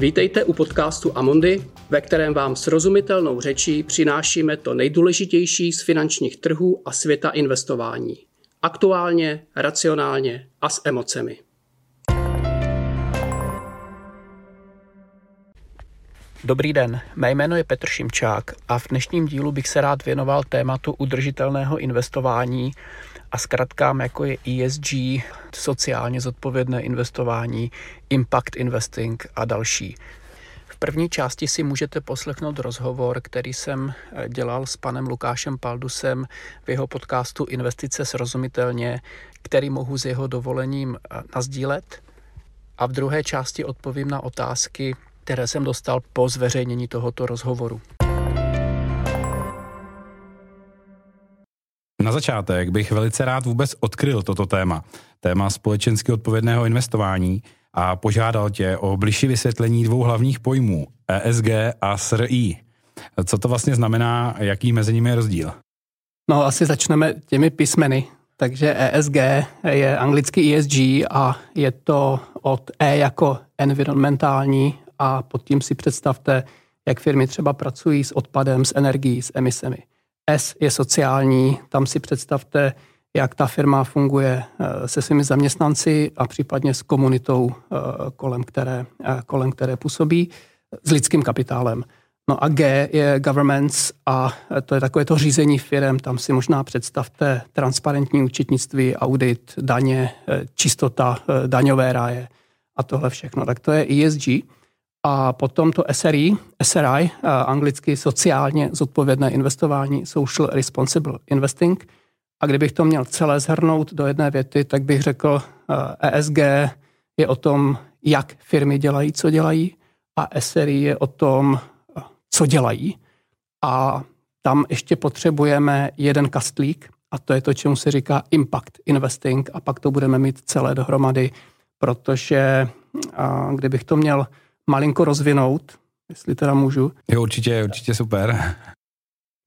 Vítejte u podcastu Amondy, ve kterém vám srozumitelnou řečí přinášíme to nejdůležitější z finančních trhů a světa investování. Aktuálně, racionálně a s emocemi. Dobrý den, mé jméno je Petr Šimčák a v dnešním dílu bych se rád věnoval tématu udržitelného investování a zkratkám jako je ESG, sociálně zodpovědné investování, impact investing a další. V první části si můžete poslechnout rozhovor, který jsem eh, dělal s panem Lukášem Paldusem v jeho podcastu Investice srozumitelně, který mohu s jeho dovolením eh, nazdílet. A v druhé části odpovím na otázky, které jsem dostal po zveřejnění tohoto rozhovoru. Na začátek bych velice rád vůbec odkryl toto téma, téma společensky odpovědného investování a požádal tě o bližší vysvětlení dvou hlavních pojmů ESG a SRI. Co to vlastně znamená, jaký mezi nimi je rozdíl? No asi začneme těmi písmeny. Takže ESG je anglicky ESG a je to od E jako environmentální a pod tím si představte, jak firmy třeba pracují s odpadem, s energií, s emisemi. S je sociální, tam si představte, jak ta firma funguje eh, se svými zaměstnanci a případně s komunitou, eh, kolem které, eh, kolem které působí, s lidským kapitálem. No a G je governments a to je takové to řízení firm. Tam si možná představte transparentní účetnictví, audit, daně, čistota, daňové ráje a tohle všechno. Tak to je ESG. A potom to SRI, SRI, anglicky sociálně zodpovědné investování, Social Responsible Investing. A kdybych to měl celé zhrnout do jedné věty, tak bych řekl, ESG je o tom, jak firmy dělají, co dělají, a SRI je o tom, co dělají. A tam ještě potřebujeme jeden kastlík, a to je to, čemu se říká impact investing, a pak to budeme mít celé dohromady, protože kdybych to měl malinko rozvinout, jestli teda můžu. Jo, určitě, určitě super.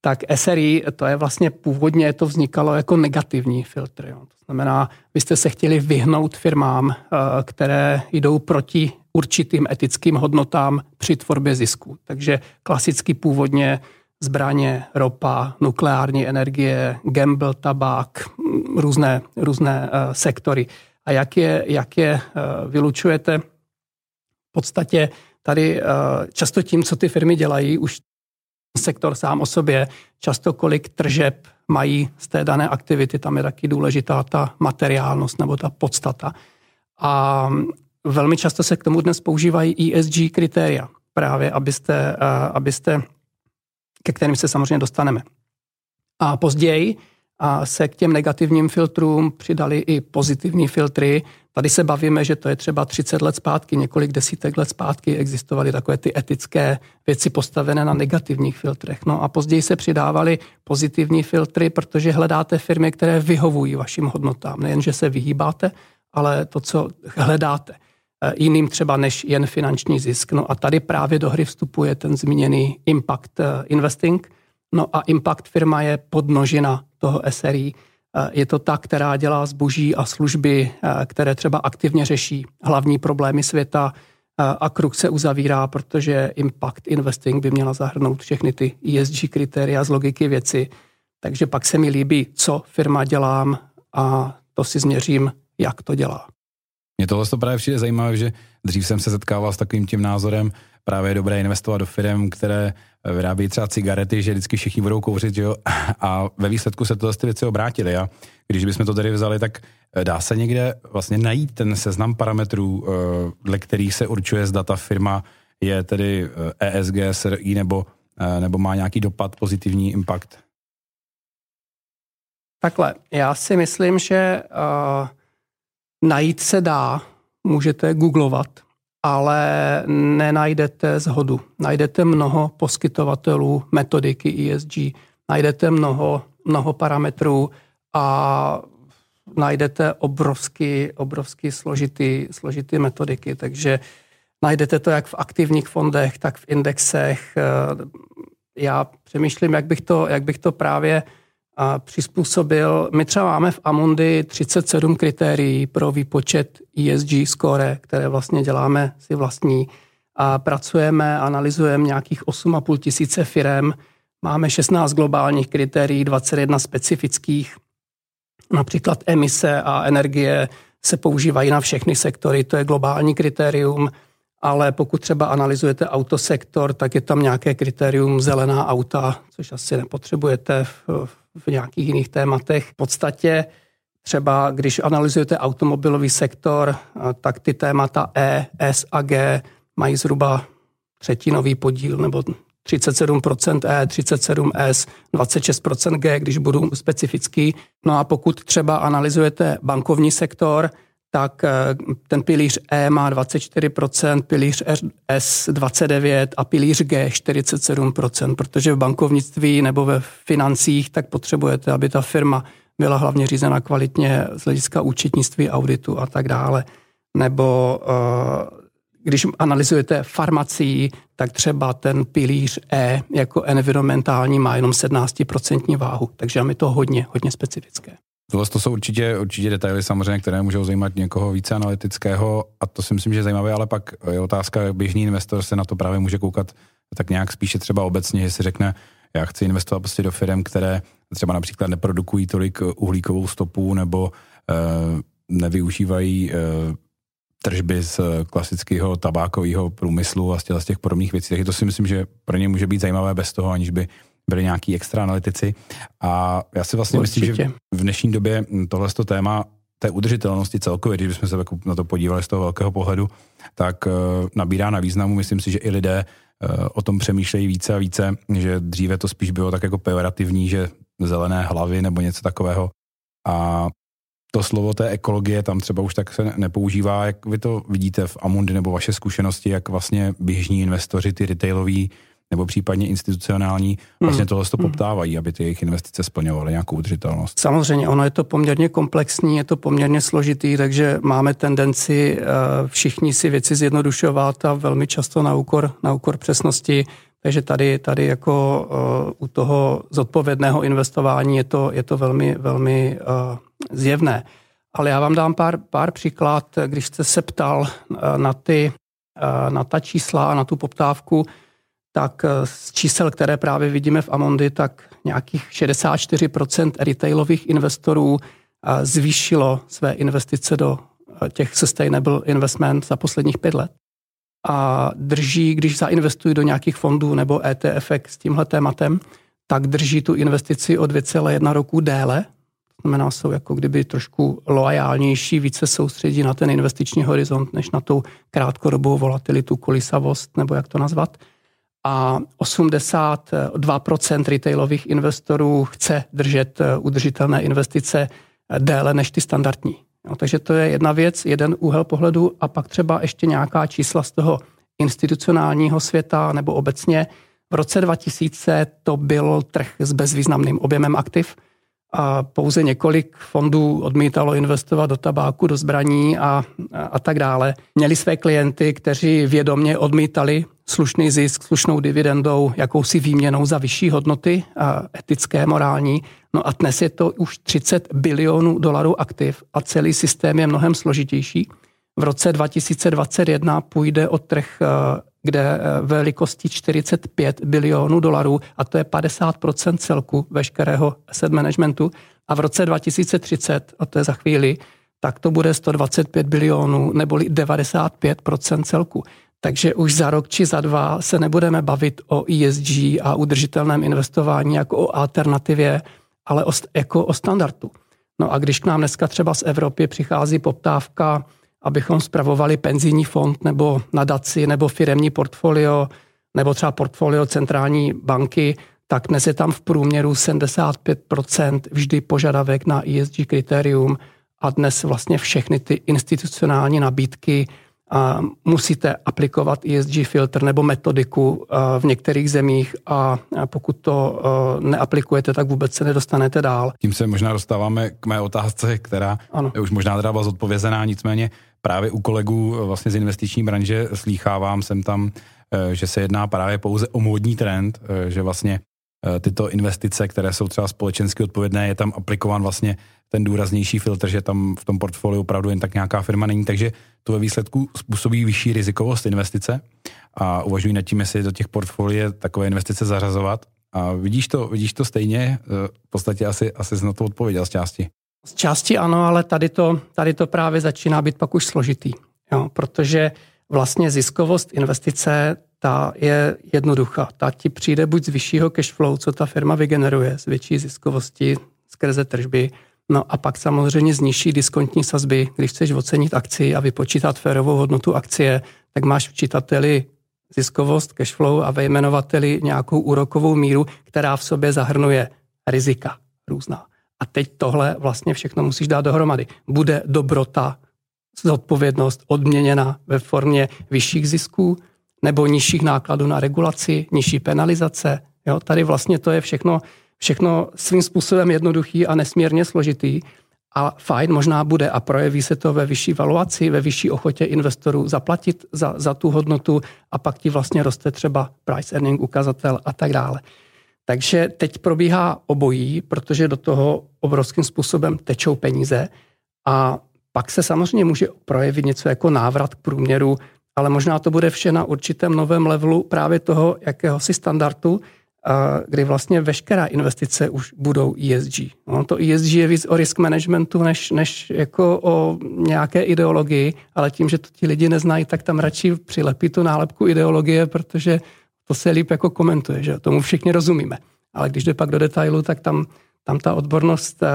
Tak SRI, to je vlastně původně, to vznikalo jako negativní filtr. Jo. To znamená, vy jste se chtěli vyhnout firmám, eh, které jdou proti určitým etickým hodnotám při tvorbě zisku. Takže klasicky původně zbraně, ropa, nukleární energie, gamble, tabák, různé, různé uh, sektory. A jak je, jak je uh, vylučujete? Podstatě tady eh, často tím, co ty firmy dělají, už sektor sám o sobě, často kolik tržeb mají z té dané aktivity, tam je taky důležitá ta materiálnost nebo ta podstata. A velmi často se k tomu dnes používají ESG kritéria, právě abyste, eh, abyste ke kterým se samozřejmě dostaneme. A později a se k těm negativním filtrům přidali i pozitivní filtry. Tady se bavíme, že to je třeba 30 let zpátky, několik desítek let zpátky existovaly takové ty etické věci postavené na negativních filtrech. No a později se přidávaly pozitivní filtry, protože hledáte firmy, které vyhovují vašim hodnotám. Nejen, že se vyhýbáte, ale to, co hledáte eh, jiným třeba než jen finanční zisk. No a tady právě do hry vstupuje ten zmíněný impact eh, investing. No a impact firma je podnožina toho SRI. Eh, je to ta, která dělá zboží a služby, eh, které třeba aktivně řeší hlavní problémy světa eh, a kruh se uzavírá, protože impact investing by měla zahrnout všechny ty ESG kritéria z logiky věci. Takže pak se mi líbí, co firma dělám a to si změřím, jak to dělá. Mně tohle to právě přijde zajímavé, že dřív jsem se setkával s takovým tím názorem, právě je dobré investovat do firm, které vyrábí třeba cigarety, že vždycky všichni budou kouřit, jo? a ve výsledku se tohle ty věci obrátily. A když bychom to tady vzali, tak eh, dá se někde vlastně najít ten seznam parametrů, eh, dle kterých se určuje, zda ta firma je tedy ESG, eh, e SRI nebo, nebo má nějaký dopad, pozitivní impact? Takhle, já si myslím, že uh, najít se dá, můžete googlovat, ale nenajdete zhodu. Najdete mnoho poskytovatelů metodiky ESG, najdete mnoho, mnoho parametrů a najdete obrovský, obrovský složitý, složitý metodiky, takže najdete to jak v aktivních fondech, tak v indexech. Já přemýšlím, jak bych to, jak bych to právě a přizpůsobil. My třeba máme v Amundi 37 kritérií pro výpočet ESG score, které vlastně děláme si vlastní. a pracujeme, analyzujeme nějakých 8,5 tisíce firm, máme 16 globálních kritérií, 21 specifických, například emise a energie se používají na všechny sektory, to je globální kritérium, ale pokud třeba analyzujete autosektor, tak je tam nějaké kritérium zelená auta, což asi nepotřebujete v, v nějakých jiných tématech. V podstatě třeba, když analyzujete automobilový sektor, tak ty témata E, S a G mají zhruba třetinový podíl nebo 37% E, 37S, 26% G, když budu specifický. No a pokud třeba analyzujete bankovní sektor, tak eh, ten pilíř E má 24%, pilíř S 29% a pilíř G 47%, protože v bankovnictví nebo ve financích tak potřebujete, aby ta firma byla hlavně řízena kvalitně z hlediska účetnictví, auditu a tak dále. Nebo uh, když analyzujete farmacii, tak třeba ten pilíř E jako environmentální má jenom 17% váhu, takže je to hodně, hodně specifické. Tohle to jsou určitě, určitě detaily samozřejmě, které můžou zajímat někoho více analytického a to si myslím, že je zajímavé, ale pak je otázka, jak běžný investor se na to právě může koukat tak nějak spíše třeba obecně, že si řekne, já chci investovat prostě do firm, které třeba například neprodukují tolik uhlíkovou stopu nebo e, nevyužívají e, tržby z klasického tabákového průmyslu a z těch podobných věcí. Takže to si myslím, že pro ně může být zajímavé bez toho, aniž by byli nějaký extra analytici. A já si vlastně Určitě. myslím, že v dnešní době tohle téma té udržitelnosti celkově, když jsme se jako na to podívali z toho velkého pohledu, tak uh, nabírá na významu. Myslím si, že i lidé uh, o tom přemýšlejí více a více, že dříve to spíš bylo tak jako pejorativní, že zelené hlavy nebo něco takového. A to slovo té ekologie tam třeba už tak se nepoužívá. Jak vy to vidíte v Amundi nebo vaše zkušenosti, jak vlastně běžní investoři, ty retailoví nebo případně institucionální, vlastně hmm. tohle to hmm. poptávají, aby ty jejich investice splňovaly nějakou udržitelnost. Samozřejmě, ono je to poměrně komplexní, je to poměrně složitý, takže máme tendenci eh, všichni si věci zjednodušovat a velmi často na úkor, na úkor přesnosti. Takže tady, tady jako uh, u toho zodpovědného investování je to, je to velmi, velmi uh, zjevné. Ale já vám dám pár, pár příklad, když jste se ptal na, ty, na ta čísla a na tu poptávku, tak eh, z čísel, které právě vidíme v Amondi, tak nějakých 64% retailových investorů eh, zvýšilo své investice do eh, těch sustainable investment za posledních pět let. A drží, když zainvestují do nějakých fondů nebo ETF s tímhle tématem, tak drží tu investici o 2,1 roku déle. To znamená, jsou jako kdyby trošku loajálnější, více soustředí na ten investiční horizont, než na tu krátkodobou volatilitu, kolisavost, nebo jak to nazvat a 82% retailových investorů chce držet eh, udržitelné investice eh, déle než ty standardní. No, takže to je jedna věc, jeden úhel pohledu a pak třeba ještě nějaká čísla z toho institucionálního světa nebo obecně. V roce 2000 to byl trh s bezvýznamným objemem aktiv a pouze několik fondů odmítalo investovat do tabáku, do zbraní a, a, a tak dále. Měli své klienty, kteří vědomě odmítali slušný zisk, slušnou dividendou, jakousi výměnou za vyšší hodnoty, a etické, morální. No a dnes je to už 30 bilionů dolarů aktiv a celý systém je mnohem složitější. V roce 2021 půjde o trh, eh, kde eh, velikosti 45 bilionů dolarů a to je 50% celku veškerého asset managementu. A v roce 2030, a to je za chvíli, tak to bude 125 bilionů neboli 95% celku. Takže už za rok či za dva se nebudeme bavit o ESG a udržitelném investování jako o alternativě, ale o, jako o standardu. No a když k nám dneska třeba z Evropy přichází poptávka, abychom spravovali penzijní fond nebo nadaci nebo firemní portfolio nebo třeba portfolio centrální banky, tak dnes je tam v průměru 75% vždy požadavek na ESG kritérium a dnes vlastně všechny ty institucionální nabídky a musíte aplikovat ESG filtr nebo metodiku v některých zemích a pokud to neaplikujete, tak vůbec se nedostanete dál. Tím se možná dostáváme k mé otázce, která ano. je už možná teda byla zodpovězená, nicméně právě u kolegů vlastně z investiční branže slýchávám jsem tam, e, že se jedná právě pouze o módní trend, e, že vlastně eh, tyto investice, které jsou třeba společensky odpovědné, je tam aplikován vlastně ten důraznější filtr, že tam v tom portfoliu opravdu jen tak nějaká firma není, takže to ve výsledku způsobí vyšší rizikovost investice a uvažují nad tím, jestli do těch portfolie takové investice zařazovat. A vidíš to, vidíš to stejně? V podstatě asi, asi na to odpověděl z části. Z části ano, ale tady to, tady to právě začíná být pak už složitý, jo, protože vlastně ziskovost investice ta je jednoduchá. Ta ti přijde buď z vyššího cash flow, co ta firma vygeneruje, z větší ziskovosti skrze tržby, no a pak samozřejmě z nižší diskontní sazby, když chceš ocenit akci a vypočítat férovou hodnotu akcie, tak máš v čitateli ziskovost, cash flow a ve jmenovateli nějakou úrokovou míru, která v sobě zahrnuje rizika různá. A teď tohle vlastně všechno musíš dát dohromady. Bude dobrota, zodpovědnost odměněna ve formě vyšších zisků nebo nižších nákladů na regulaci, nižší penalizace. Jo, tady vlastně to je všechno, všechno svým způsobem jednoduchý a nesmírně složitý. A fajn možná bude a projeví se to ve vyšší valuaci, ve vyšší ochotě investorů zaplatit za, za tu hodnotu a pak ti vlastně roste třeba price earning ukazatel a tak dále. Takže teď probíhá obojí, protože do toho obrovským způsobem tečou peníze a pak se samozřejmě může projevit něco jako návrat k průměru, ale možná to bude vše na určitém novém levelu právě toho jakéhosi standardu, kdy vlastně veškerá investice už budou ESG. No, to ESG je víc o risk managementu, než, než jako o nějaké ideologii, ale tím, že to ti lidi neznají, tak tam radši přilepí tu nálepku ideologie, protože to se líp jako komentuje, že tomu všichni rozumíme. Ale když jde pak do detailu, tak tam, tam ta odbornost uh,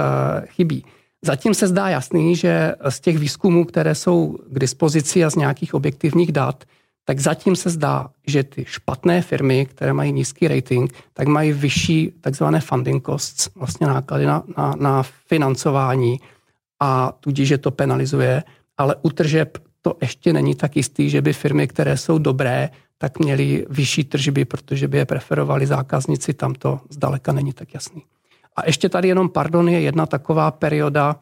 chybí. Zatím se zdá jasný, že z těch výzkumů, které jsou k dispozici a z nějakých objektivních dat, tak zatím se zdá, že ty špatné firmy, které mají nízký rating, tak mají vyšší takzvané funding costs, vlastně náklady na, na, na financování a tudíž, že to penalizuje, ale u tržeb to ještě není tak jistý, že by firmy, které jsou dobré, tak měly vyšší tržby, protože by je preferovali zákazníci, tam to zdaleka není tak jasný. A ještě tady jenom, pardon, je jedna taková perioda,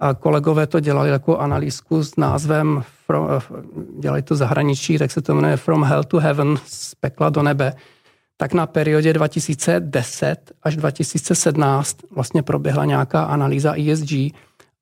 a kolegové to dělali takovou analýzku s názvem, from, dělali to zahraničí, tak se to jmenuje From Hell to Heaven, z pekla do nebe. Tak na periodě 2010 až 2017 vlastně proběhla nějaká analýza ESG,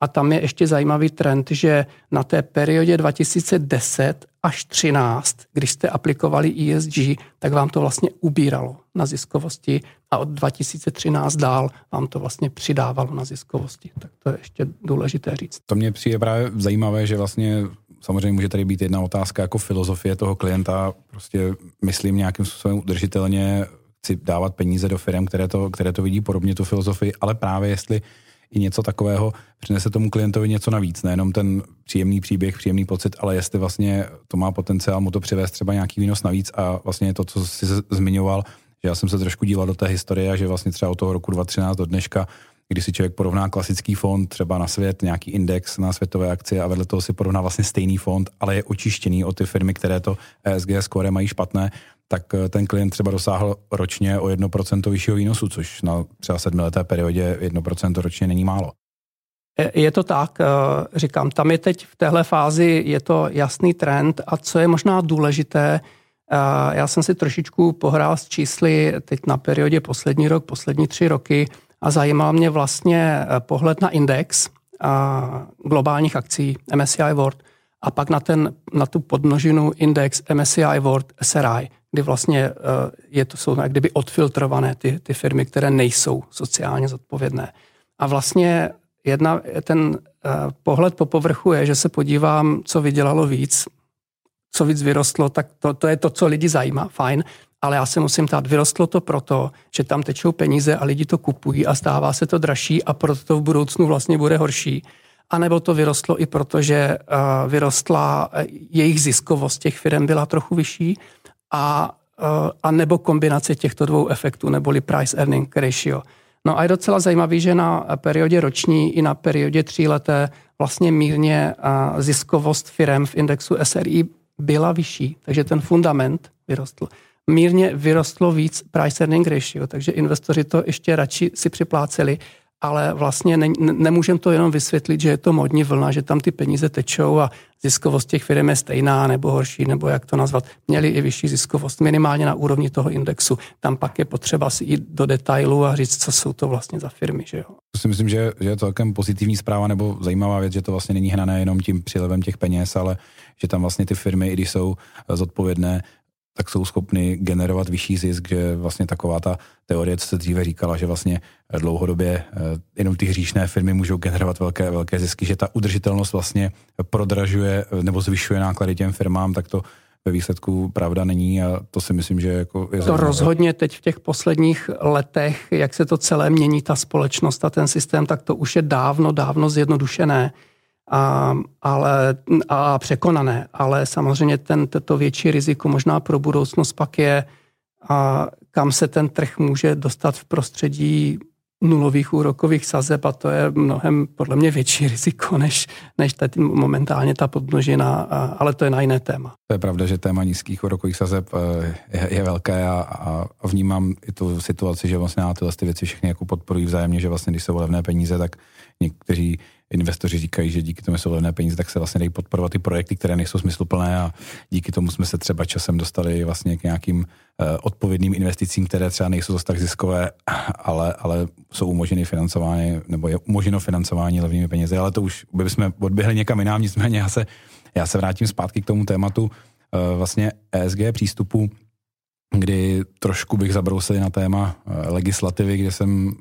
a tam je ještě zajímavý trend, že na té periodě 2010 až 13, když jste aplikovali ESG, tak vám to vlastně ubíralo na ziskovosti a od 2013 dál vám to vlastně přidávalo na ziskovosti. Tak to je ještě důležité říct. To mě přijde právě zajímavé, že vlastně samozřejmě může tady být jedna otázka jako filozofie toho klienta. Prostě myslím nějakým způsobem udržitelně chci dávat peníze do firm, které to, které to vidí podobně tu filozofii, ale právě jestli i něco takového přinese tomu klientovi něco navíc, nejenom ten příjemný příběh, příjemný pocit, ale jestli vlastně to má potenciál mu to přivést třeba nějaký výnos navíc a vlastně to, co jsi zmiňoval, že já jsem se trošku díval do té historie a že vlastně třeba od toho roku 2013 do dneška když si člověk porovná klasický fond třeba na svět, nějaký index na světové akcie a vedle toho si porovná vlastně stejný fond, ale je očištěný o ty firmy, které to ESG score mají špatné, tak eh, ten klient třeba dosáhl ročně o 1% vyššího výnosu, což na třeba sedmileté periodě 1% ročně není málo. Je to tak, eh, říkám, tam je teď v téhle fázi, je to jasný trend a co je možná důležité, eh, já jsem si trošičku pohrál s čísly teď na periodě poslední rok, poslední tři roky a zajímal mě vlastně pohled na index globálních akcí MSCI World a pak na, ten, na tu podnožinu index MSCI World SRI kdy vlastně eh, je to, jsou jak kdyby odfiltrované ty, ty firmy, které nejsou sociálně zodpovědné. A vlastně jedna, ten eh, pohled po povrchu je, že se podívám, co vydělalo víc, co víc vyrostlo, tak to, to je to, co lidi zajímá, fajn, ale já se musím tát, vyrostlo to proto, že tam tečou peníze a lidi to kupují a stává se to dražší a proto to v budoucnu vlastně bude horší. A nebo to vyrostlo i proto, že uh, vyrostla jejich ziskovost těch firm byla trochu vyšší a, eh, a nebo kombinace těchto dvou efektů, neboli price earning ratio. No a je docela zajímavý, že na periodě roční i na periodě tříleté vlastně mírně eh, ziskovost firm v indexu SRI byla vyšší, takže ten fundament vyrostl. Mírně vyrostlo víc price earning ratio, takže investoři to ještě radši si připláceli ale vlastně ne, nemůžeme to jenom vysvětlit, že je to modní vlna, že tam ty peníze tečou a ziskovost těch firm je stejná nebo horší, nebo jak to nazvat. Měli i vyšší ziskovost, minimálně na úrovni toho indexu. Tam pak je potřeba si jít do detailu a říct, co jsou to vlastně za firmy. Že jo? Si myslím, že, že je to celkem pozitivní zpráva nebo zajímavá věc, že to vlastně není hnané jenom tím přilevem těch peněz, ale že tam vlastně ty firmy, i když jsou zodpovědné, tak jsou schopny generovat vyšší zisk, že vlastně taková ta teorie, co se dříve říkala, že vlastně dlouhodobě eh, jenom ty hříšné firmy můžou generovat velké, velké zisky, že ta udržitelnost vlastně prodražuje eh, nebo zvyšuje náklady těm firmám, tak to ve výsledku pravda není a to si myslím, že jako je To zajímavé. rozhodně teď v těch posledních letech, jak se to celé mění, ta společnost a ten systém, tak to už je dávno, dávno zjednodušené a, ale, a překonané. Ale samozřejmě ten, to větší riziko možná pro budoucnost pak je, a kam se ten trh může dostat v prostředí nulových úrokových sazeb a to je mnohem podle mě větší riziko, než, než teď momentálně ta podmnožina, ale to je na jiné téma. To je pravda, že téma nízkých úrokových sazeb eh, je, je velké a, a vnímám i tu situaci, že vlastně na tyhle ty věci všechny jako podporují vzájemně, že vlastně když jsou levné peníze, tak někteří investoři říkají, že díky tomu jsou levné peníze, tak se vlastně dají podporovat ty projekty, které nejsou smysluplné a díky tomu jsme se třeba časem dostali vlastně k nějakým uh, odpovědným investicím, které třeba nejsou zase tak ziskové, ale, ale jsou umožněny financování, nebo je umožněno financování levnými penězi, ale to už by jsme odběhli někam jinam, nicméně já se, já se vrátím zpátky k tomu tématu uh, vlastně ESG přístupu, kdy trošku bych zabrousil na téma uh, legislativy, kde jsem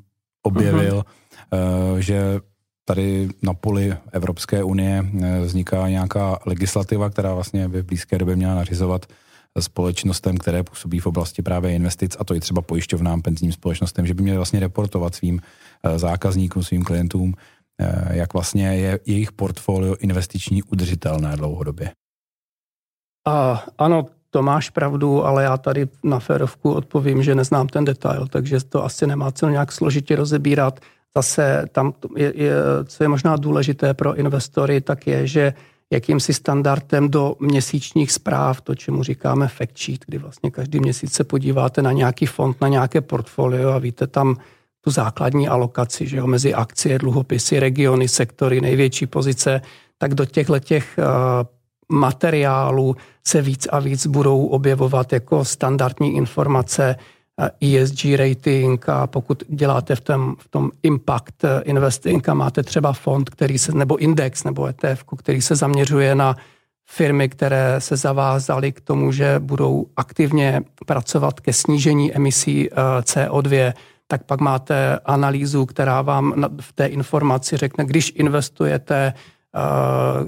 objevil, uh-huh. uh, že tady na poli Evropské unie eh, vzniká nějaká legislativa, která vlastně by v blízké době měla nařizovat společnostem, které působí v oblasti právě investic, a to i třeba pojišťovnám, penzijním společnostem, že by měly vlastně reportovat svým eh, zákazníkům, svým klientům, eh, jak vlastně je jejich portfolio investiční udržitelné dlouhodobě. A, ano, to máš pravdu, ale já tady na férovku odpovím, že neznám ten detail, takže to asi nemá co nějak složitě rozebírat. Zase tam, je, je, co je možná důležité pro investory, tak je, že jakýmsi standardem do měsíčních zpráv, to, čemu říkáme fact sheet, kdy vlastně každý měsíc se podíváte na nějaký fond, na nějaké portfolio a víte tam tu základní alokaci, že jo, mezi akcie, dluhopisy, regiony, sektory, největší pozice, tak do těchto těch uh, materiálů se víc a víc budou objevovat jako standardní informace, ESG rating a pokud děláte v tom, v tom impact investing a máte třeba fond, který se, nebo index, nebo ETF, který se zaměřuje na firmy, které se zavázaly k tomu, že budou aktivně pracovat ke snížení emisí eh, CO2, tak pak máte analýzu, která vám v té informaci řekne, když investujete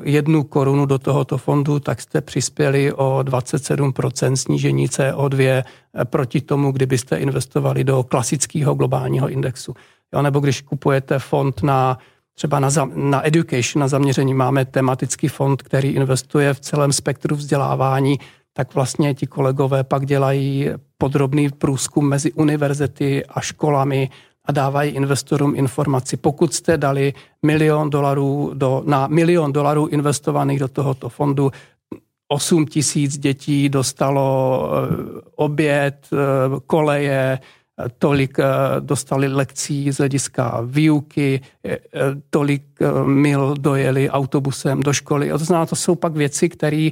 jednu korunu do tohoto fondu, tak jste přispěli o 27% snížení CO2 eh, proti tomu, kdybyste investovali do klasického globálního indexu. Jo, nebo když kupujete fond na třeba na, na education, na zaměření, máme tematický fond, který investuje v celém spektru vzdělávání, tak vlastně ti kolegové pak dělají podrobný průzkum mezi univerzity a školami, a dávají investorům informaci. Pokud jste dali milion dolarů do, na milion dolarů investovaných do tohoto fondu, 8 tisíc dětí dostalo eh, oběd, eh, koleje, eh, tolik dostali lekcí z hlediska výuky, tolik mil dojeli autobusem do školy. to znamená, to jsou pak věci, které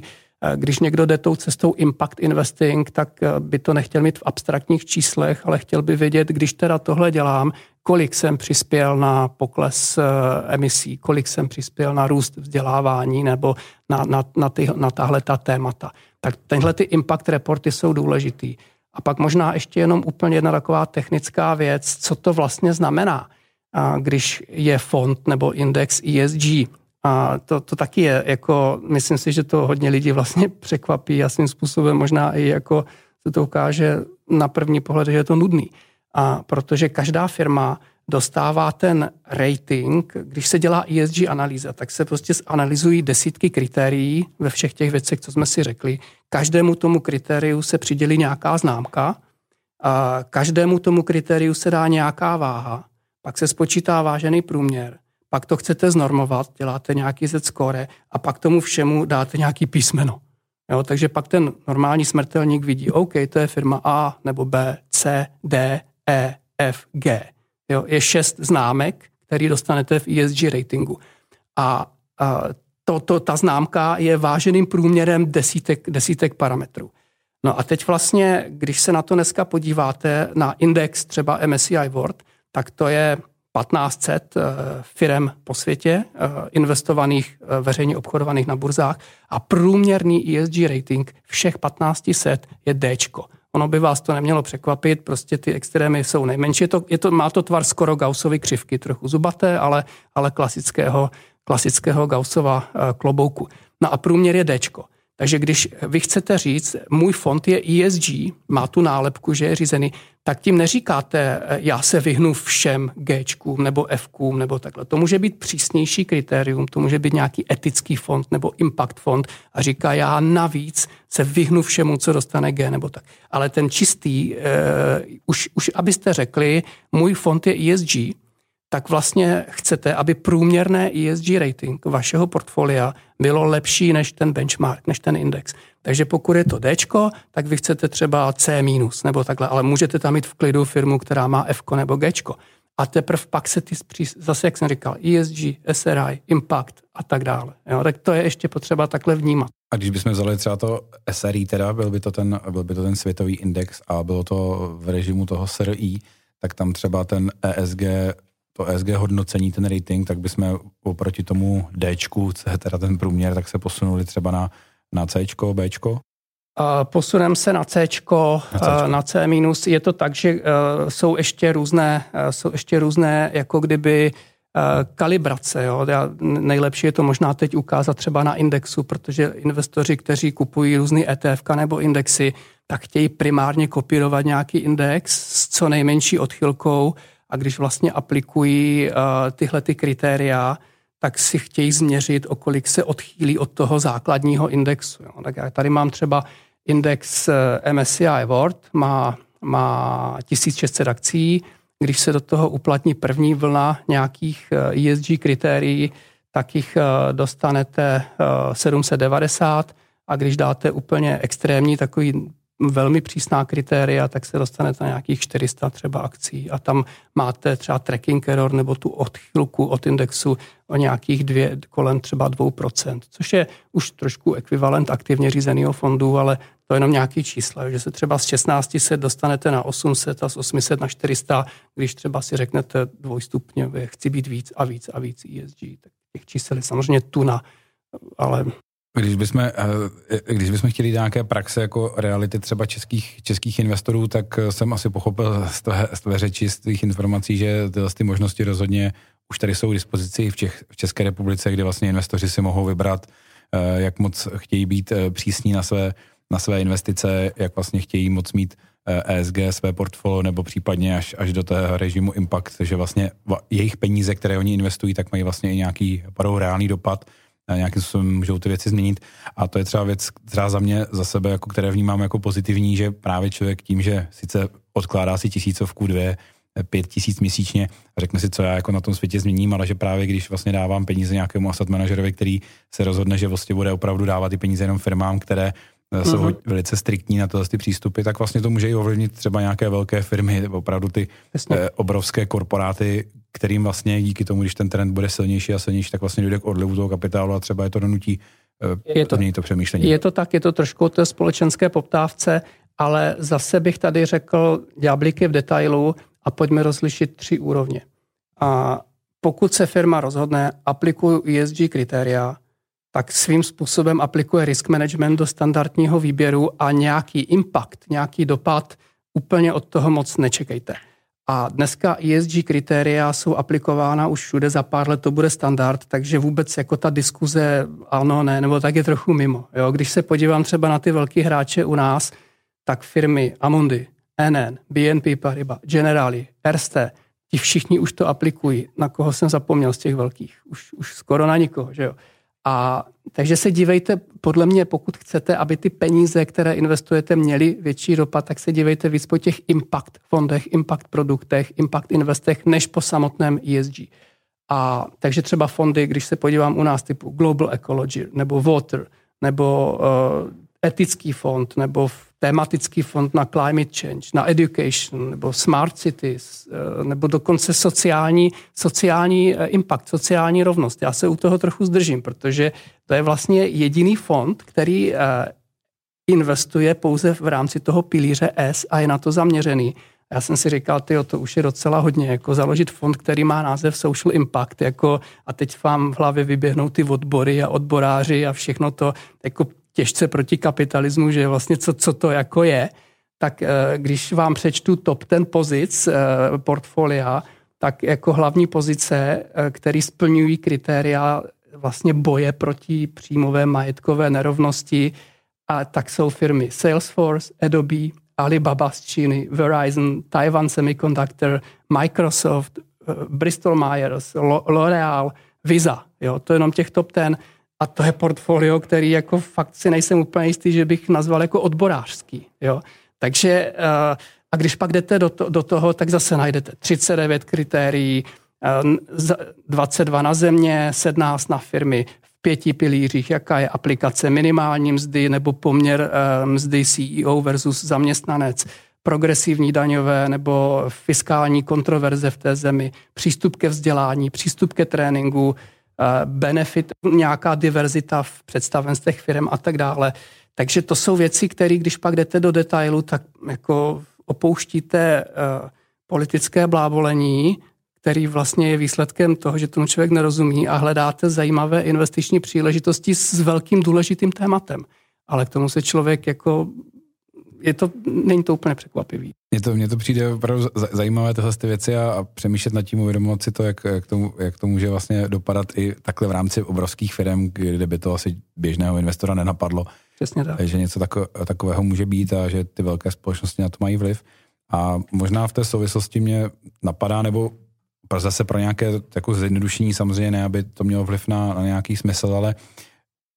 když někdo jde tou cestou impact investing, tak eh, by to nechtěl mít v abstraktních číslech, ale chtěl by vědět, když teda tohle dělám, kolik jsem přispěl na pokles eh, emisí, kolik jsem přispěl na růst vzdělávání nebo na, na, na, ty, na tahle ta témata. Tak tenhle ty impact reporty jsou důležitý. A pak možná ještě jenom úplně jedna taková technická věc, co to vlastně znamená, když je fond nebo index ESG. A to, to taky je, jako, myslím si, že to hodně lidí vlastně překvapí a svým způsobem možná i jako se to ukáže na první pohled, že je to nudný. A protože každá firma dostává ten rating, když se dělá ESG analýza, tak se prostě analyzují desítky kritérií ve všech těch věcech, co jsme si řekli. Každému tomu kritériu se přidělí nějaká známka, a každému tomu kritériu se dá nějaká váha, pak se spočítá vážený průměr pak to chcete znormovat, děláte nějaký z score a pak tomu všemu dáte nějaký písmeno. Jo, takže pak ten normální smrtelník vidí, OK, to je firma A nebo B, C, D, E, F, G. Jo, je šest známek který dostanete v ESG ratingu. A, a to, to, ta známka je váženým průměrem desítek, desítek parametrů. No a teď vlastně, když se na to dneska podíváte, na index třeba MSCI World, tak to je 1500 eh, firm po světě, eh, investovaných, eh, veřejně obchodovaných na burzách a průměrný ESG rating všech 1500 je D. Ono by vás to nemělo překvapit, prostě ty extrémy jsou nejmenší. Je to, je to, má to tvar skoro Gaussovy křivky, trochu zubaté, ale, ale klasického, klasického Gaussova klobouku. No a průměr je D. Takže když vy chcete říct, můj fond je ESG, má tu nálepku, že je řízený, tak tím neříkáte, já se vyhnu všem G nebo F nebo takhle. To může být přísnější kritérium, to může být nějaký etický fond nebo impact fond a říká, já navíc se vyhnu všemu, co dostane G nebo tak. Ale ten čistý, uh, už, už abyste řekli, můj fond je ESG, tak vlastně chcete, aby průměrné ESG rating vašeho portfolia bylo lepší než ten benchmark, než ten index. Takže pokud je to D, tak vy chcete třeba C nebo takhle, ale můžete tam mít v klidu firmu, která má F nebo G. A teprve pak se ty, zase jak jsem říkal, ESG, SRI, Impact a tak dále. Jo, tak to je ještě potřeba takhle vnímat. A když bychom vzali třeba to SRI, teda byl by to ten, byl by to ten světový index a bylo to v režimu toho SRI, tak tam třeba ten ESG to ESG hodnocení, ten rating, tak bychom oproti tomu D, co je teda ten průměr, tak se posunuli třeba na, na C, B? Posuneme se na C, na, na C minus. Je to tak, že uh, jsou ještě různé, uh, jsou ještě různé jako kdyby kalibrace. Jo? Já, nejlepší je to možná teď ukázat třeba na indexu, protože investoři, kteří kupují různý ETF nebo indexy, tak chtějí primárně kopírovat nějaký index s co nejmenší odchylkou a když vlastně aplikují uh, tyhle ty kritéria, tak si chtějí změřit, o kolik se odchýlí od toho základního indexu. Jo. Tak já tady mám třeba index eh, MSCI World, má, má 1600 akcí, když se do toho uplatní první vlna nějakých ESG kritérií, tak jich dostanete 790 a když dáte úplně extrémní takový velmi přísná kritéria, tak se dostanete na nějakých 400 třeba akcí. A tam máte třeba tracking error nebo tu odchylku od indexu o nějakých dvě, kolem třeba 2%, což je už trošku ekvivalent aktivně řízeného fondu, ale to je jenom nějaký čísla, že se třeba z 1600 dostanete na 800 a z 800 na 400, když třeba si řeknete dvojstupňově, chci být víc a víc a víc ESG, tak těch čísel je samozřejmě tuna, ale když bychom, eh, když bychom chtěli nějaké praxe jako reality třeba českých, českých investorů, tak jsem asi pochopil z tvé, z tvé řeči, z tvých informací, že tyhle ty možnosti rozhodně už tady jsou k dispozici v, Čech, v České republice, kde vlastně investoři si mohou vybrat, eh, jak moc chtějí být eh, přísní na své, na své investice, jak vlastně chtějí moc mít ESG, e své portfolio, nebo případně až, až do toho režimu impact, že vlastně jejich peníze, které oni investují, tak mají vlastně i nějaký reálný dopad nějakým způsobem můžou ty věci změnit. A to je třeba věc, třeba za mě, za sebe, jako které vnímám jako pozitivní, že právě člověk tím, že sice odkládá si tisícovku, dvě, pět tisíc měsíčně a řekne si, co já jako na tom světě změním, ale že právě když vlastně dávám peníze nějakému asset manažerovi, který se rozhodne, že vlastně bude opravdu dávat ty peníze jenom firmám, které jsou mm-hmm. velice striktní na tyhle ty přístupy, tak vlastně to může i ovlivnit třeba nějaké velké firmy, opravdu ty eh, obrovské korporáty, kterým vlastně díky tomu, když ten trend bude silnější a silnější, tak vlastně dojde k odlivu toho kapitálu a třeba je to donutí eh, je to, to přemýšlení. Je to tak, je to trošku o té společenské poptávce, ale zase bych tady řekl ďáblíky v detailu a pojďme rozlišit tři úrovně. A pokud se firma rozhodne, aplikuju ESG kritéria, tak svým způsobem aplikuje risk management do standardního výběru a nějaký impact, nějaký dopad úplně od toho moc nečekejte. A dneska ESG kritéria jsou aplikována už všude, za pár let to bude standard, takže vůbec jako ta diskuze ano, ne, nebo tak je trochu mimo. Jo? Když se podívám třeba na ty velké hráče u nás, tak firmy Amundi, NN, BNP Paribas, Generali, Erste, ti všichni už to aplikují. Na koho jsem zapomněl z těch velkých? Už, už skoro na nikoho, že jo? A takže se dívejte, podle mě, pokud chcete, aby ty peníze, které investujete, měly větší dopad, tak se dívejte víc po těch impact fondech, impact produktech, impact investech, než po samotném ESG. A takže třeba fondy, když se podívám u nás typu Global Ecology, nebo Water, nebo uh, etický fond, nebo tematický fond na climate change, na education, nebo smart cities, eh, nebo dokonce sociální, sociální eh, impact, sociální rovnost. Já se u toho trochu zdržím, protože to je vlastně jediný fond, který eh, investuje pouze v rámci toho pilíře S a je na to zaměřený. Já jsem si říkal, ty, to už je docela hodně, jako založit fond, který má název Social Impact, jako a teď vám v hlavě vyběhnou ty odbory a odboráři a všechno to, jako těžce proti kapitalismu, že vlastně co, co to jako je, tak eh, když vám přečtu top ten pozic eh, portfolia, tak jako hlavní pozice, eh, které splňují kritéria vlastně boje proti příjmové majetkové nerovnosti, a tak jsou firmy Salesforce, Adobe, Alibaba z Číny, Verizon, Taiwan Semiconductor, Microsoft, Bristol Myers, L'Oreal, Visa. Jo, to je jenom těch top ten. A to je portfolio, který jako fakt si nejsem úplně jistý, že bych nazval jako odborářský. Jo. Takže eh, a když pak jdete do, to, do toho, tak zase najdete 39 kritérií, 22 eh, na země, 17 na firmy, v pěti pilířích, jaká je aplikace minimální mzdy nebo poměr eh, mzdy CEO versus zaměstnanec, progresivní daňové nebo fiskální kontroverze v té zemi, přístup ke vzdělání, přístup ke tréninku, benefit, nějaká diverzita v představenstvech firm a tak dále. Takže to jsou věci, které, když pak jdete do detailu, tak jako opouštíte uh, politické blábolení, který vlastně je výsledkem toho, že tomu člověk nerozumí a hledáte zajímavé investiční příležitosti s velkým důležitým tématem. Ale k tomu se člověk jako je to, není to úplně překvapivý. Mně to, mně to přijde opravdu zajímavé tyhle ty věci a, a přemýšlet nad tím, uvědomovat si to, jak, jak, to, jak to může vlastně dopadat i takhle v rámci obrovských firm, kde by to asi běžného investora nenapadlo. Přesně tak. Že něco tako, takového může být a že ty velké společnosti na to mají vliv. A možná v té souvislosti mě napadá, nebo zase pro nějaké jako zjednodušení samozřejmě ne, aby to mělo vliv na, na nějaký smysl, ale uh,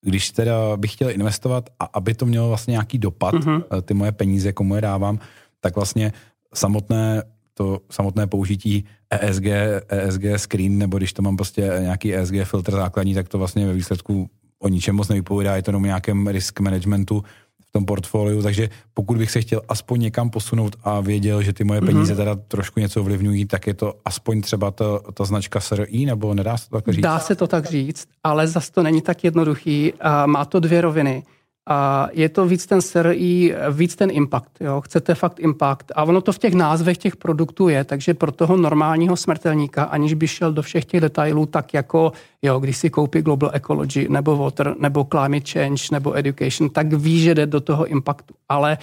když teda bych chtěl investovat a aby to mělo vlastně nějaký dopad, mm-hmm. ty moje peníze, komu je dávám, tak vlastně samotné to samotné použití ESG, ESG screen, nebo když to mám prostě nějaký ESG filtr základní, tak to vlastně ve výsledku o ničem moc nevypovídá, je to jenom nějakém risk managementu, tom portfoliu, takže pokud bych se chtěl aspoň někam posunout a věděl, že ty moje peníze mm-hmm. teda trošku něco ovlivňují, tak je to aspoň třeba ta, ta značka SRI, nebo nedá se to tak říct? Dá se to tak říct, ale zase to není tak jednoduchý má to dvě roviny. A je to víc ten SRI, víc ten impact. Jo? Chcete fakt impact. A ono to v těch názvech těch produktů je, takže pro toho normálního smrtelníka, aniž by šel do všech těch detailů, tak jako, jo, když si koupí Global Ecology, nebo Water, nebo Climate Change, nebo Education, tak ví, že jde do toho impactu. Ale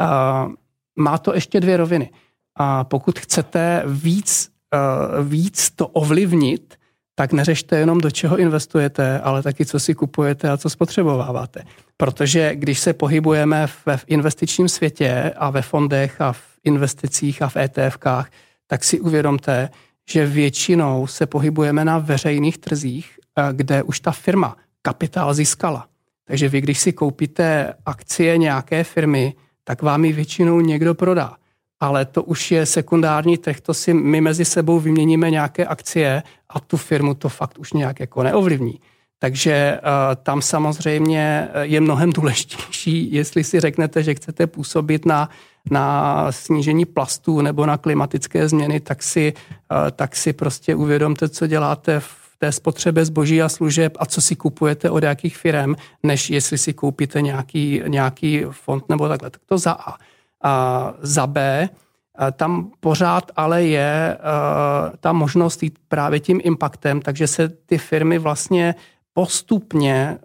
uh, má to ještě dvě roviny. A pokud chcete víc, uh, víc to ovlivnit, tak neřešte jenom, do čeho investujete, ale taky, co si kupujete a co spotřebováváte. Protože když se pohybujeme ve investičním světě a ve fondech a v investicích a v ETFkách, tak si uvědomte, že většinou se pohybujeme na veřejných trzích, eh, kde už ta firma kapitál získala. Takže vy, když si koupíte akcie nějaké firmy, tak vám ji většinou někdo prodá ale to už je sekundární trh, to si my mezi sebou vyměníme nějaké akcie a tu firmu to fakt už nějak jako neovlivní. Takže uh, tam samozřejmě je mnohem důležitější, jestli si řeknete, že chcete působit na, na snížení plastů nebo na klimatické změny, tak si, uh, tak si prostě uvědomte, co děláte v té spotřebě zboží a služeb a co si kupujete od jakých firm, než jestli si koupíte nějaký, nějaký fond nebo takhle. Tak to za A. A za B, tam pořád ale je ta možnost jít právě tím impactem, takže se ty firmy vlastně postupně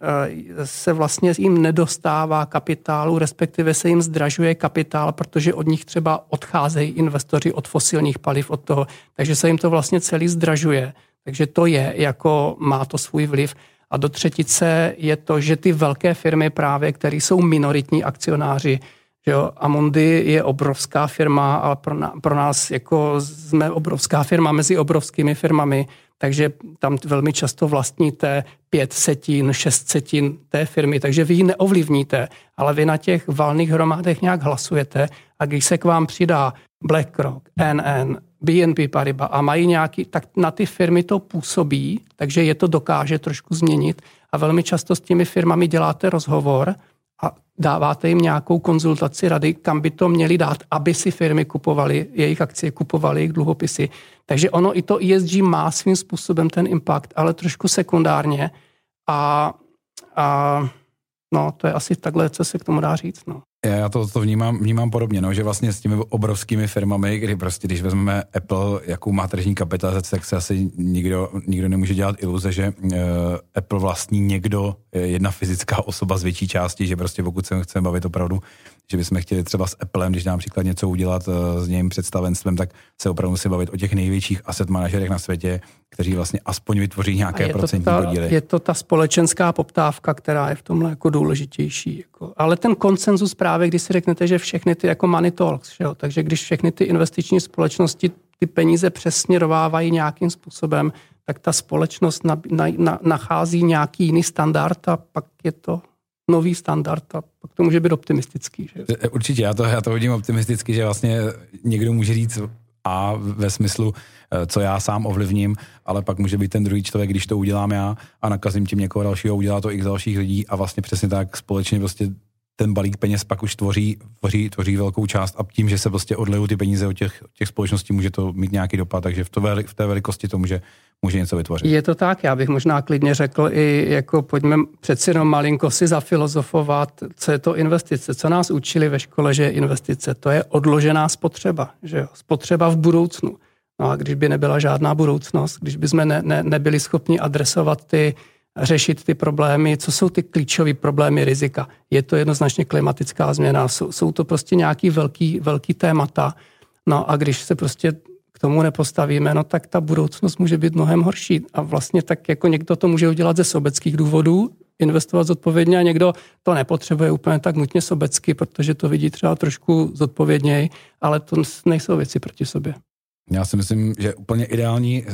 se vlastně jim nedostává kapitálu, respektive se jim zdražuje kapitál, protože od nich třeba odcházejí investoři od fosilních paliv, od toho, takže se jim to vlastně celý zdražuje. Takže to je, jako má to svůj vliv. A do třetice je to, že ty velké firmy právě, které jsou minoritní akcionáři, Jo, Amundi je obrovská firma, ale pro, na, pro nás jako jsme obrovská firma mezi obrovskými firmami, takže tam velmi často vlastníte pět setin, šest setin té firmy, takže vy ji neovlivníte, ale vy na těch valných hromadech nějak hlasujete a když se k vám přidá BlackRock, NN, BNP Paribas a mají nějaký, tak na ty firmy to působí, takže je to dokáže trošku změnit a velmi často s těmi firmami děláte rozhovor dáváte jim nějakou konzultaci rady, kam by to měli dát, aby si firmy kupovaly jejich akcie, kupovaly jejich dluhopisy. Takže ono i to ESG má svým způsobem ten impact, ale trošku sekundárně. A, a no, to je asi takhle, co se k tomu dá říct. No. Já to, to vnímám, vnímám podobně, no, že vlastně s těmi obrovskými firmami, kdy prostě, když vezmeme Apple, jakou má tržní kapitalizaci, tak se asi nikdo, nikdo nemůže dělat iluze, že uh, Apple vlastní někdo, jedna fyzická osoba z větší části, že prostě pokud se chceme bavit opravdu že bychom chtěli třeba s Applem, když například něco udělat uh, s nějím představenstvem, tak se opravdu musí bavit o těch největších asset manažerech na světě, kteří vlastně aspoň vytvoří nějaké je procentní ta, podíly. Je to ta společenská poptávka, která je v tomhle jako důležitější. Jako. Ale ten konsenzus právě, když si řeknete, že všechny ty jako money talks, že jo? takže když všechny ty investiční společnosti ty peníze přesměrovávají nějakým způsobem, tak ta společnost na, na, na, nachází nějaký jiný standard a pak je to nový standard a pak to může být optimistický. Že? E, určitě, já to, já to hodím optimisticky, že vlastně někdo může říct a ve smyslu, e, co já sám ovlivním, ale pak může být ten druhý člověk, když to udělám já a nakazím tím někoho dalšího, udělá to i dalších lidí a vlastně přesně tak společně prostě ten balík peněz pak už tvoří, tvoří, tvoří velkou část a tím, že se prostě odlejí ty peníze od těch, těch společností, může to mít nějaký dopad, takže v, to, v té velikosti to může, může něco vytvořit. Je to tak, já bych možná klidně řekl i jako pojďme přeci jenom malinko si zafilozofovat, co je to investice, co nás učili ve škole, že investice, to je odložená spotřeba, že jo? spotřeba v budoucnu. No a když by nebyla žádná budoucnost, když bychom ne, ne, nebyli schopni adresovat ty řešit ty problémy, co jsou ty klíčové problémy rizika. Je to jednoznačně klimatická změna, jsou, jsou to prostě nějaký velký, velký témata. No a když se prostě k tomu nepostavíme, no tak ta budoucnost může být mnohem horší. A vlastně tak jako někdo to může udělat ze sobeckých důvodů, investovat zodpovědně a někdo to nepotřebuje úplně tak nutně sobecky, protože to vidí třeba trošku zodpovědněji, ale to nejsou věci proti sobě. Já si myslím, že úplně ideální. Eh,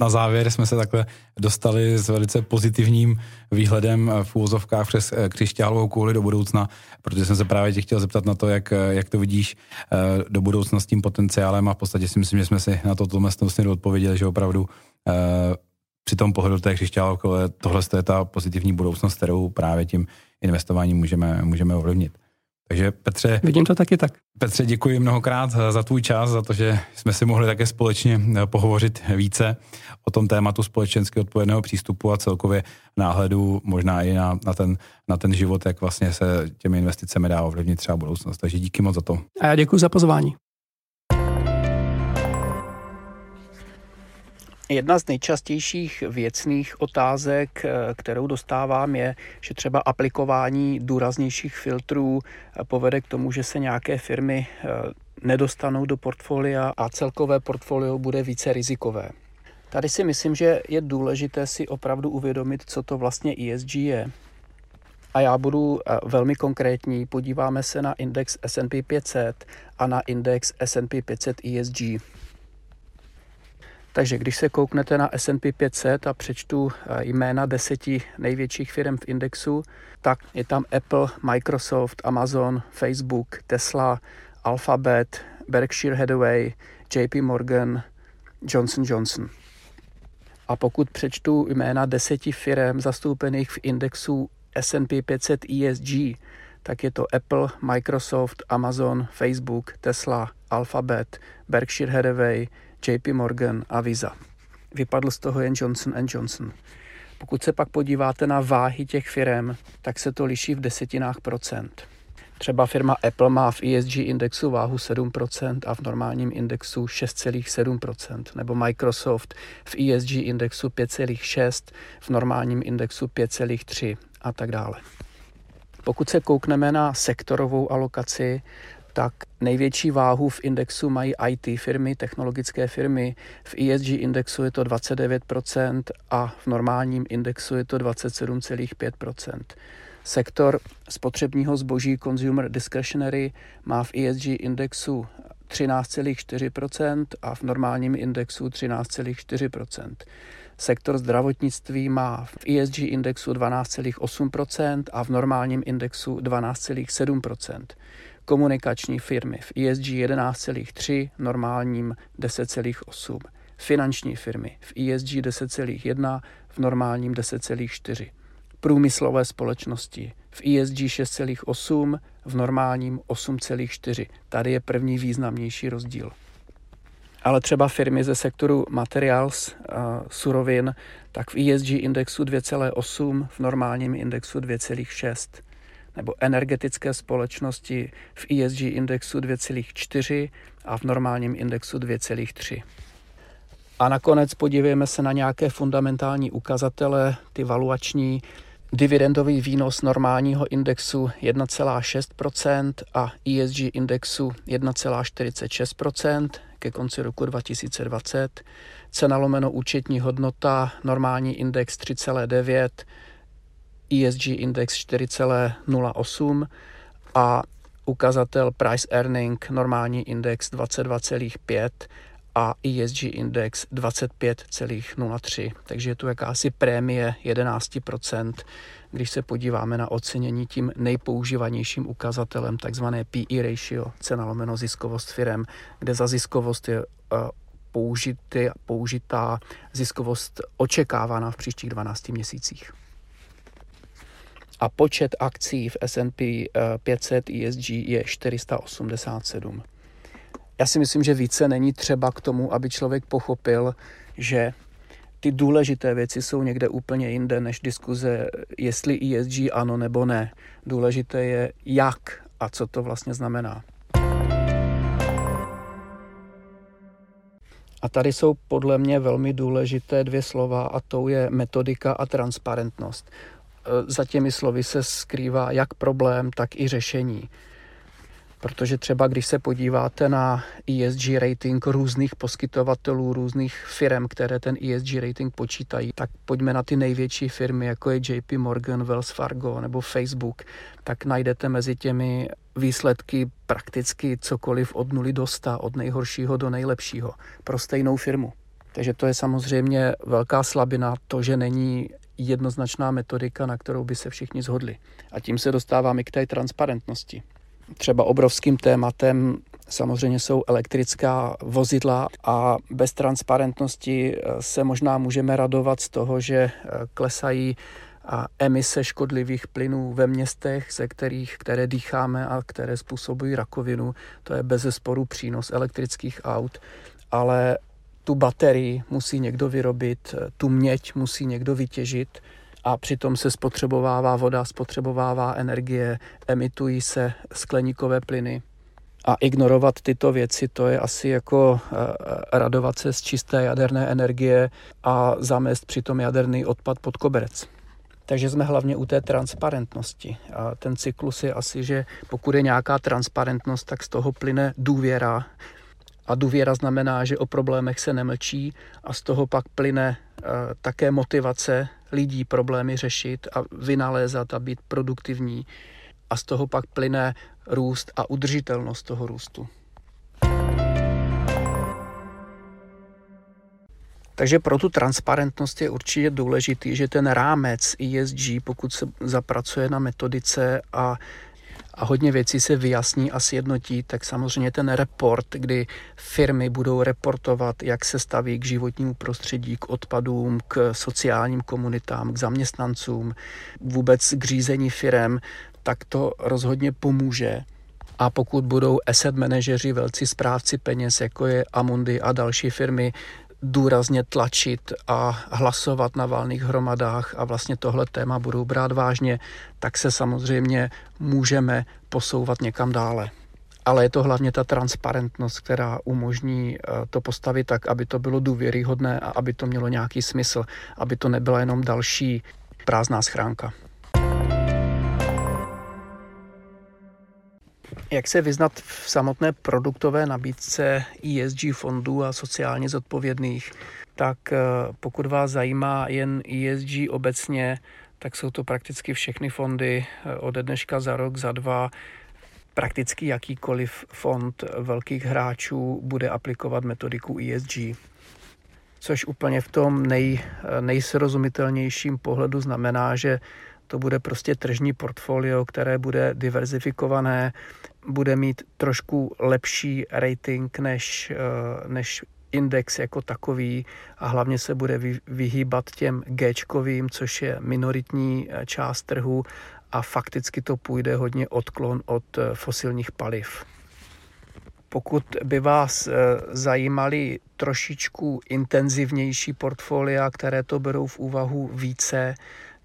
na závěr jsme se takhle dostali s velice pozitivním výhledem v úvozovkách přes eh, křišťálovou kouli do budoucna, protože jsem se právě tě chtěl zeptat na to, jak, eh, jak to vidíš do budoucna s tím potenciálem a v podstatě si myslím, že jsme si na to tohle vlastně odpověděli, že opravdu při tom pohledu té křišťálové tohle je ta pozitivní budoucnost, kterou právě tím investováním můžeme, můžeme ovlivnit. Takže Petře... Vidím to taky tak. Petře, děkuji mnohokrát za tvůj čas, za to, že jsme si mohli také společně eh, pohovořit více o tom tématu společensky odpovědného přístupu a celkově náhledu možná i na, na, ten, na ten život, jak vlastně se těmi investicemi dá ovlivnit třeba budoucnost. Takže díky moc za to. A já děkuji za pozvání. Jedna z nejčastějších věcných otázek, eh, kterou dostávám, je, že třeba aplikování důraznějších filtrů eh, povede k tomu, že se nějaké firmy eh, nedostanou do portfolia a celkové portfolio bude více rizikové. Tady si myslím, že je důležité si opravdu uvědomit, co to vlastně ESG je. A já budu velmi konkrétní. Podíváme se na index S&P 500 a na index S&P 500 ESG. Takže když se kouknete na S&P 500 a přečtu eh, jména deseti největších firm v indexu, tak je tam Apple, Microsoft, Amazon, Facebook, Tesla, Alphabet, Berkshire Hathaway, JP Morgan, Johnson Johnson. A pokud přečtu jména deseti firm zastoupených v indexu S&P 500 ESG, tak je to Apple, Microsoft, Amazon, Facebook, Tesla, Alphabet, Berkshire Hathaway, JP Morgan a Visa. Vypadl z toho jen Johnson Johnson. Pokud se pak podíváte na váhy těch firm, tak se to liší v desetinách procent. Třeba firma Apple má v ESG indexu váhu 7% a v normálním indexu 6,7%, nebo Microsoft v ESG indexu 5,6%, v normálním indexu 5,3% a tak dále. Pokud se koukneme na sektorovou alokaci, tak největší váhu v indexu mají IT firmy, technologické firmy. V ESG indexu je to 29% a v normálním indexu je to 27,5%. Sektor spotřebního zboží Consumer Discretionary má v ESG indexu 13,4% a v normálním indexu 13,4%. Sektor zdravotnictví má v ESG indexu 12,8% a v normálním indexu 12,7% komunikační firmy v ESG 11,3, normálním 10,8. Finanční firmy v ESG 10,1, v normálním 10,4. průmyslové společnosti. V ESG 6,8, v normálním 8,4. Tady je první významnější rozdíl. Ale třeba firmy ze sektoru materials, surovin, tak v ESG indexu 2,8, v normálním indexu 2,6 nebo energetické společnosti v ESG indexu 2,4 a v normálním indexu 2,3. A nakonec podívejme se na nějaké fundamentální ukazatele, ty valuační, dividendový výnos normálního indexu 1,6% a ESG indexu 1,46% ke konci roku 2020, cena lomeno účetní hodnota, normální index 3,9, ESG index 4,08 a ukazatel price earning, normální index 22,5 a ESG index 25,03. Takže je tu jakási prémie 11%, když se podíváme na ocenění tím nejpoužívanějším ukazatelem, takzvané PE ratio, cena lomeno ziskovost firem, kde za ziskovost je uh, použitý, použitá ziskovost očekávána v příštích 12 měsících a počet akcí v S&P 500 ESG je 487. Já si myslím, že více není třeba k tomu, aby člověk pochopil, že ty důležité věci jsou někde úplně jinde než diskuze, jestli ESG ano nebo ne. Důležité je jak a co to vlastně znamená. A tady jsou podle mě velmi důležité dvě slova a to je metodika a transparentnost. Eh, za těmi slovy se skrývá jak problém, tak i řešení. Protože třeba když se podíváte na ESG rating různých poskytovatelů, různých firm, které ten ESG rating počítají, tak pojďme na ty největší firmy, jako je JP Morgan, Wells Fargo nebo Facebook, tak najdete mezi těmi výsledky prakticky cokoliv od nuly do 100, od nejhoršího do nejlepšího, pro stejnou firmu. Takže to je samozřejmě velká slabina, to, že není jednoznačná metodika, na kterou by se všichni zhodli. A tím se dostáváme k té transparentnosti. Třeba obrovským tématem samozřejmě jsou elektrická vozidla a bez transparentnosti eh, se možná můžeme radovat z toho, že eh, klesají a emise škodlivých plynů ve městech, ze kterých, které dýcháme a které způsobují rakovinu. To je bez sporu přínos elektrických aut, ale tu baterii musí někdo vyrobit, tu měď musí někdo vytěžit a přitom se spotřebovává voda, spotřebovává energie, emitují se skleníkové plyny. A ignorovat tyto věci, to je asi jako eh, radovat se z čisté jaderné energie a zamést přitom jaderný odpad pod koberec. Takže jsme hlavně u té transparentnosti. A ten cyklus je asi, že pokud je nějaká transparentnost, tak z toho plyne důvěra a důvěra znamená, že o problémech se nemlčí a z toho pak plyne eh, také motivace lidí problémy řešit a vynalézat a být produktivní. A z toho pak plyne růst a udržitelnost toho růstu. Takže pro tu transparentnost je určitě důležitý, že ten rámec ESG, pokud se zapracuje na metodice a a hodně věcí se vyjasní a sjednotí, tak samozřejmě ten report, kdy firmy budou reportovat, jak se staví k životnímu prostředí, k odpadům, k sociálním komunitám, k zaměstnancům, vůbec k řízení firm, tak to rozhodně pomůže. A pokud budou asset manažeři, velcí správci peněz, jako je Amundi a další firmy, důrazně tlačit a hlasovat na válných hromadách a vlastně tohle téma budou brát vážně, tak se samozřejmě můžeme posouvat někam dále. Ale je to hlavně ta transparentnost, která umožní eh, to postavit tak, aby to bylo důvěryhodné a aby to mělo nějaký smysl, aby to nebyla jenom další prázdná schránka. Jak se vyznat v samotné produktové nabídce ESG fondů a sociálně zodpovědných, tak eh, pokud vás zajímá jen ESG obecně, tak jsou to prakticky všechny fondy eh, ode dneška za rok, za dva. Prakticky jakýkoliv fond velkých hráčů bude aplikovat metodiku ESG což úplně v tom nej, eh, nejsrozumitelnějším pohledu znamená, že to bude prostě tržní portfolio, které bude diverzifikované, bude mít trošku lepší rating než, eh, než index jako takový a hlavně se bude vyhýbat těm Gčkovým, což je minoritní eh, část trhu a fakticky to půjde hodně odklon od eh, fosilních paliv. Pokud by vás zajímaly trošičku intenzivnější portfolia, které to berou v úvahu více,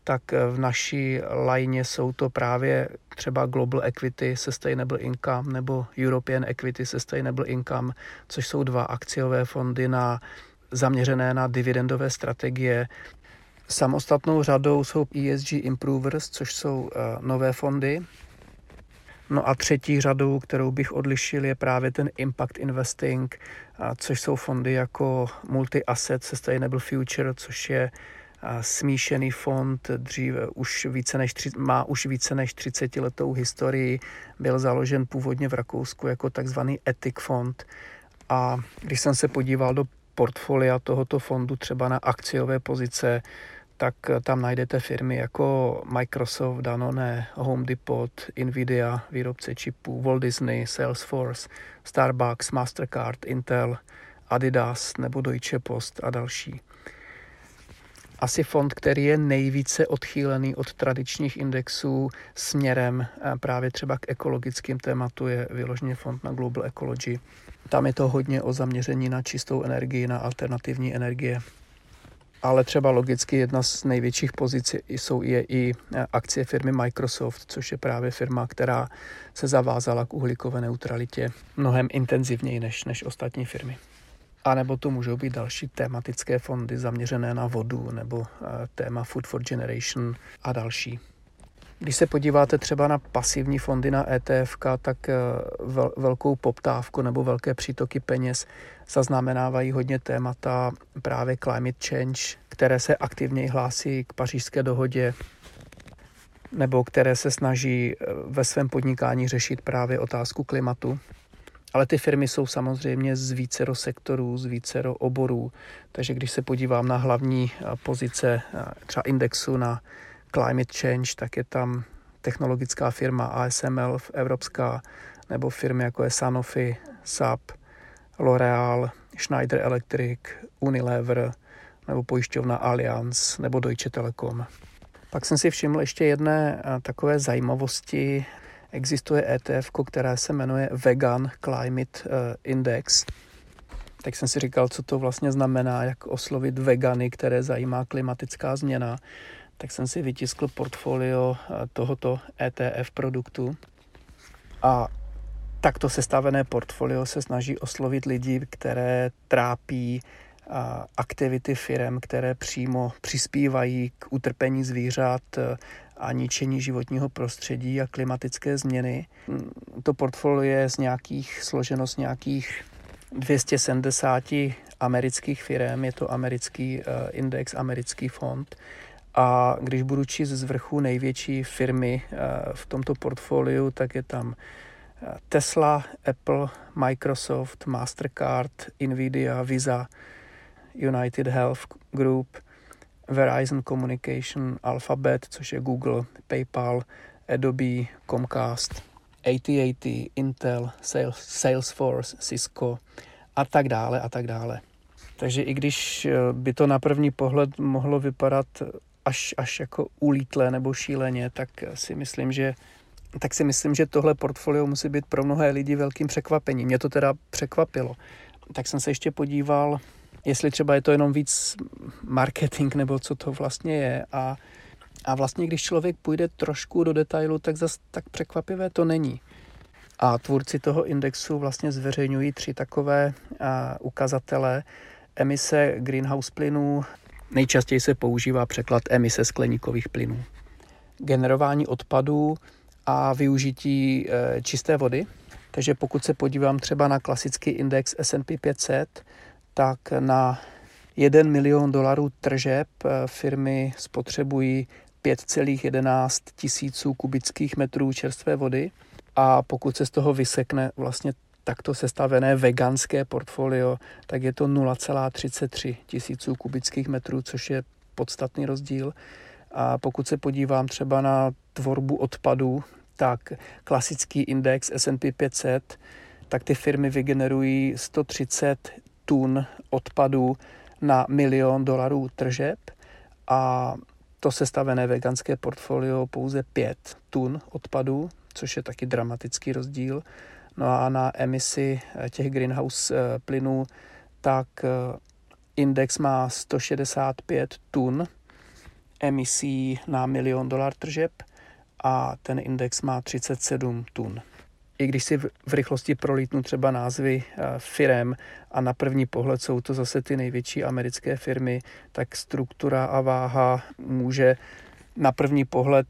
tak v naší lajně jsou to právě třeba Global Equity Sustainable Income nebo European Equity Sustainable Income, což jsou dva akciové fondy na, zaměřené na dividendové strategie. Samostatnou řadou jsou ESG Improvers, což jsou uh, nové fondy. No a třetí řadou, kterou bych odlišil, je právě ten Impact Investing, což jsou fondy jako Multi-Asset Sustainable Future, což je smíšený fond, dříve už více než, má už více než 30 letou historii, byl založen původně v Rakousku jako takzvaný etik fond. A když jsem se podíval do portfolia tohoto fondu třeba na akciové pozice, tak tam najdete firmy jako Microsoft, Danone, Home Depot, Nvidia, výrobce čipů, Walt Disney, Salesforce, Starbucks, Mastercard, Intel, Adidas nebo Deutsche Post a další asi fond, který je nejvíce odchýlený od tradičních indexů směrem právě třeba k ekologickým tématu je vyloženě fond na Global Ecology. Tam je to hodně o zaměření na čistou energii, na alternativní energie. Ale třeba logicky jedna z největších pozic jsou je i eh, akcie firmy Microsoft, což je právě firma, která se zavázala k uhlíkové neutralitě mnohem intenzivněji než, než ostatní firmy. A nebo to můžou být další tematické fondy zaměřené na vodu nebo eh, téma Food for Generation a další. Když se podíváte třeba na pasivní fondy na ETF, tak eh, velkou poptávku nebo velké přítoky peněz zaznamenávají hodně témata právě climate change, které se aktivně hlásí k pařížské dohodě nebo které se snaží eh, ve svém podnikání řešit právě otázku klimatu. Ale ty firmy jsou samozřejmě z vícero sektorů, z vícero oborů, takže když se podívám na hlavní eh, pozice eh, třeba indexu na climate change, tak je tam technologická firma ASML evropská, nebo firmy jako je Sanofi, SAP, L'Oreal, Schneider Electric, Unilever, nebo pojišťovna Allianz, nebo Deutsche Telekom. Pak jsem si všiml ještě jedné eh, takové zajímavosti existuje ETF, které se jmenuje Vegan Climate eh, Index. Tak jsem si říkal, co to vlastně znamená, jak oslovit vegany, které zajímá klimatická změna. Tak jsem si vytiskl portfolio eh, tohoto ETF produktu a takto sestavené portfolio se snaží oslovit lidi, které trápí aktivity firm, které přímo přispívají k utrpení zvířat eh, a ničení životního prostředí a klimatické změny. To portfolio je z nějakých, složeno z nějakých 270 amerických firm, je to americký eh, index, americký fond. A když budu číst z vrchu největší firmy eh, v tomto portfoliu, tak je tam Tesla, Apple, Microsoft, Mastercard, Nvidia, Visa, United Health Group, Verizon Communication, Alphabet, což je Google, PayPal, Adobe, Comcast, AT&T, Intel, Salesforce, Cisco a tak dále a tak dále. Takže i když eh, by to na první pohled mohlo vypadat až, až jako ulítlé nebo šíleně, tak si myslím, že tak si myslím, že tohle portfolio musí být pro mnohé lidi velkým překvapením. Mě to teda překvapilo. Tak jsem se ještě podíval jestli třeba je to jenom víc marketing nebo co to vlastně je a, a vlastně když člověk půjde trošku do detailu, tak zas tak překvapivé to není. A tvůrci toho indexu vlastně zveřejňují tři takové a, ukazatele emise greenhouse plynů. Nejčastěji se používá překlad emise skleníkových plynů. Generování odpadů a využití e, čisté vody. Takže pokud se podívám třeba na klasický index S&P 500, tak na 1 milion dolarů tržeb eh, firmy spotřebují 5,11 tisíců kubických metrů čerstvé vody a pokud se z toho vysekne vlastně takto sestavené veganské portfolio, tak je to 0,33 tisíců kubických metrů, což je podstatný rozdíl. A pokud se podívám třeba na tvorbu odpadů, tak klasický index S&P 500, tak ty firmy vygenerují 130 tun odpadu na milion dolarů tržeb a to sestavené veganské portfolio pouze 5 tun odpadu, což je taky dramatický rozdíl. No a na emisi eh, těch greenhouse eh, plynů, tak eh, index má 165 tun emisí na milion dolar tržeb a ten index má 37 tun. I když si v rychlosti prolítnu třeba názvy firem a na první pohled jsou to zase ty největší americké firmy, tak struktura a váha může na první pohled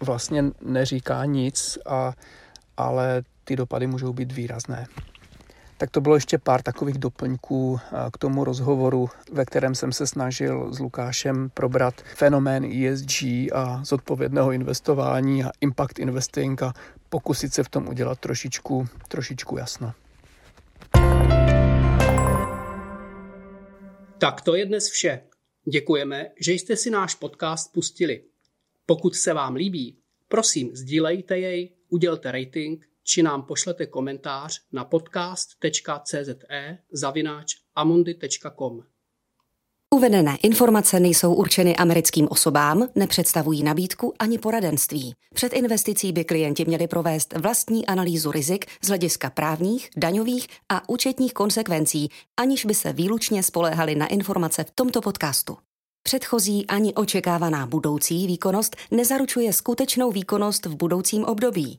vlastně neříká nic, a, ale ty dopady můžou být výrazné. Tak to bylo ještě pár takových doplňků k tomu rozhovoru, ve kterém jsem se snažil s Lukášem probrat fenomén ESG a zodpovědného investování a impact investing a pokusit se v tom udělat trošičku, trošičku jasno. Tak to je dnes vše. Děkujeme, že jste si náš podcast pustili. Pokud se vám líbí, prosím sdílejte jej, udělte rating či nám pošlete komentář na podcast.cze zavináč amundi.com. Uvedené informace nejsou určeny americkým osobám, nepředstavují nabídku ani poradenství. Před investicí by klienti měli provést vlastní analýzu rizik z hlediska právních, daňových a účetních konsekvencí, aniž by se výlučně spoléhali na informace v tomto podcastu. Předchozí ani očekávaná budoucí výkonnost nezaručuje skutečnou výkonnost v budoucím období.